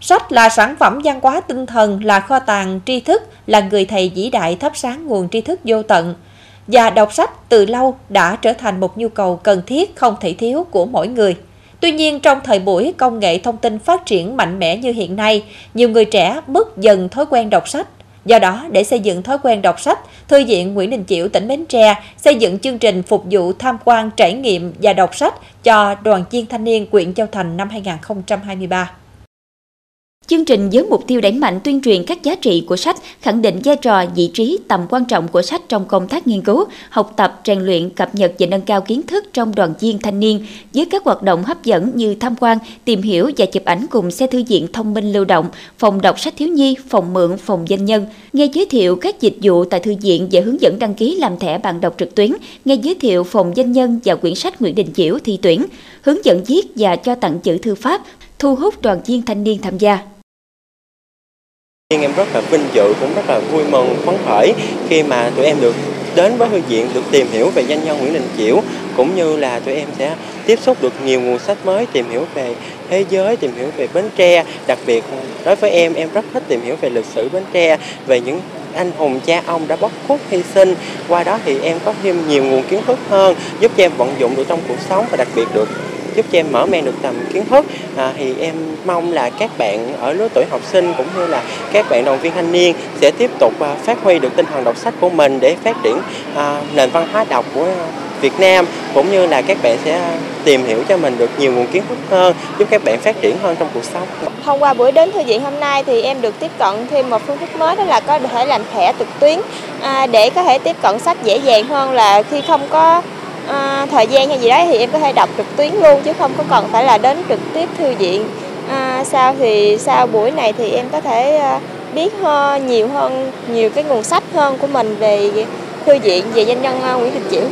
Sách là sản phẩm văn hóa tinh thần, là kho tàng tri thức, là người thầy vĩ đại thắp sáng nguồn tri thức vô tận. Và đọc sách từ lâu đã trở thành một nhu cầu cần thiết không thể thiếu của mỗi người. Tuy nhiên, trong thời buổi công nghệ thông tin phát triển mạnh mẽ như hiện nay, nhiều người trẻ mất dần thói quen đọc sách. Do đó, để xây dựng thói quen đọc sách, Thư viện Nguyễn Đình Chiểu tỉnh Bến Tre xây dựng chương trình phục vụ tham quan trải nghiệm và đọc sách cho đoàn viên thanh niên quyện Châu Thành năm 2023. Chương trình với mục tiêu đẩy mạnh tuyên truyền các giá trị của sách, khẳng định vai trò, vị trí, tầm quan trọng của sách trong công tác nghiên cứu, học tập, rèn luyện, cập nhật và nâng cao kiến thức trong đoàn viên thanh niên với các hoạt động hấp dẫn như tham quan, tìm hiểu và chụp ảnh cùng xe thư viện thông minh lưu động, phòng đọc sách thiếu nhi, phòng mượn, phòng danh nhân, nghe giới thiệu các dịch vụ tại thư viện và hướng dẫn đăng ký làm thẻ bạn đọc trực tuyến, nghe giới thiệu phòng danh nhân và quyển sách Nguyễn Đình Chiểu thi tuyển, hướng dẫn viết và cho tặng chữ thư pháp, thu hút đoàn viên thanh niên tham gia. Em rất là vinh dự, cũng rất là vui mừng, phấn khởi khi mà tụi em được đến với thư viện, được tìm hiểu về danh nhân Nguyễn Đình Chiểu, cũng như là tụi em sẽ tiếp xúc được nhiều nguồn sách mới, tìm hiểu về thế giới, tìm hiểu về Bến Tre. Đặc biệt đối với em, em rất thích tìm hiểu về lịch sử Bến Tre, về những anh hùng cha ông đã bất khuất hy sinh. Qua đó thì em có thêm nhiều nguồn kiến thức hơn, giúp cho em vận dụng được trong cuộc sống và đặc biệt được giúp cho em mở mang được tầm kiến thức à, thì em mong là các bạn ở lứa tuổi học sinh cũng như là các bạn đoàn viên thanh niên sẽ tiếp tục à, phát huy được tinh thần đọc sách của mình để phát triển à, nền văn hóa đọc của Việt Nam cũng như là các bạn sẽ tìm hiểu cho mình được nhiều nguồn kiến thức hơn giúp các bạn phát triển hơn trong cuộc sống. Thông qua buổi đến thư viện hôm nay thì em được tiếp cận thêm một phương thức mới đó là có thể làm thẻ trực tuyến à, để có thể tiếp cận sách dễ dàng hơn là khi không có à, thời gian hay gì đấy thì em có thể đọc trực tuyến luôn chứ không có cần phải là đến trực tiếp thư viện. Ờ, à, sau thì sau buổi này thì em có thể ờ, biết hơn nhiều hơn nhiều cái nguồn sách hơn của mình về thư viện về danh nhân Nguyễn Đình Chiểu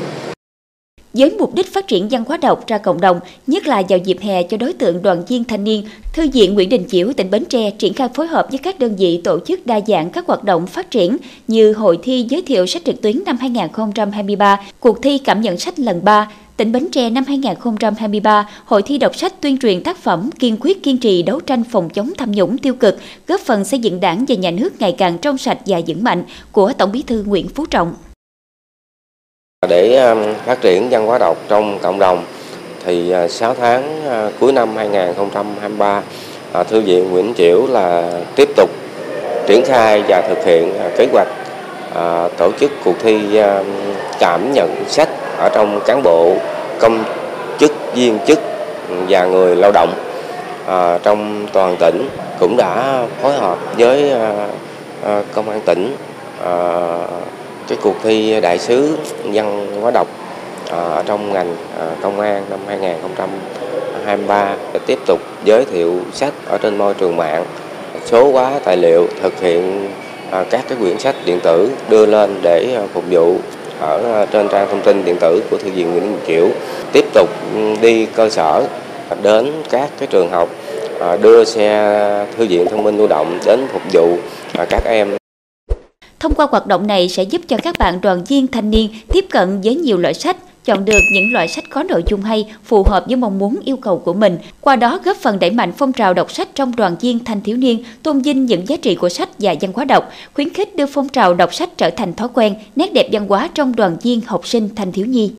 với mục đích phát triển văn hóa đọc ra cộng đồng, nhất là vào dịp hè cho đối tượng đoàn viên thanh niên, Thư viện Nguyễn Đình Chiểu tỉnh Bến Tre triển khai phối hợp với các đơn vị tổ chức đa dạng các hoạt động phát triển như hội thi giới thiệu sách trực tuyến năm 2023, cuộc thi cảm nhận sách lần 3, tỉnh Bến Tre năm 2023, hội thi đọc sách tuyên truyền tác phẩm kiên quyết kiên trì đấu tranh phòng chống tham nhũng tiêu cực, góp phần xây dựng đảng và nhà nước ngày càng trong sạch và vững mạnh của Tổng bí thư Nguyễn Phú Trọng. Để um, phát triển văn hóa đọc trong cộng đồng thì à, 6 tháng à, cuối năm 2023 à, Thư viện Nguyễn Chiểu là tiếp tục triển khai và thực hiện kế hoạch tổ chức cuộc thi um, cảm nhận sách ở trong cán bộ, công chức, viên chức và người lao động trong toàn tỉnh cũng đã phối hợp với công an tỉnh cái cuộc thi đại sứ văn hóa đọc ờ, ở trong ngành ờ, công an năm 2023 để tiếp tục giới thiệu sách ở trên môi trường mạng số hóa tài liệu thực hiện ờ, các cái quyển sách điện tử đưa lên để phục vụ ở trên trang thông tin điện tử của thư viện Nguyễn Đình Chiểu tiếp tục ừ, đi cơ sở đến các cái trường học đưa xe thư viện thông minh lưu động đến phục vụ các em Thông qua hoạt động này sẽ giúp cho các bạn đoàn viên thanh niên tiếp cận với nhiều loại sách, chọn được những loại sách có nội dung hay, phù hợp với mong muốn yêu cầu của mình. Qua đó góp phần đẩy mạnh phong trào đọc sách trong đoàn viên thanh thiếu niên, tôn vinh những giá trị của sách và văn hóa đọc, khuyến khích đưa phong trào đọc sách trở thành thói quen, nét đẹp văn hóa trong đoàn viên học sinh thanh thiếu nhi.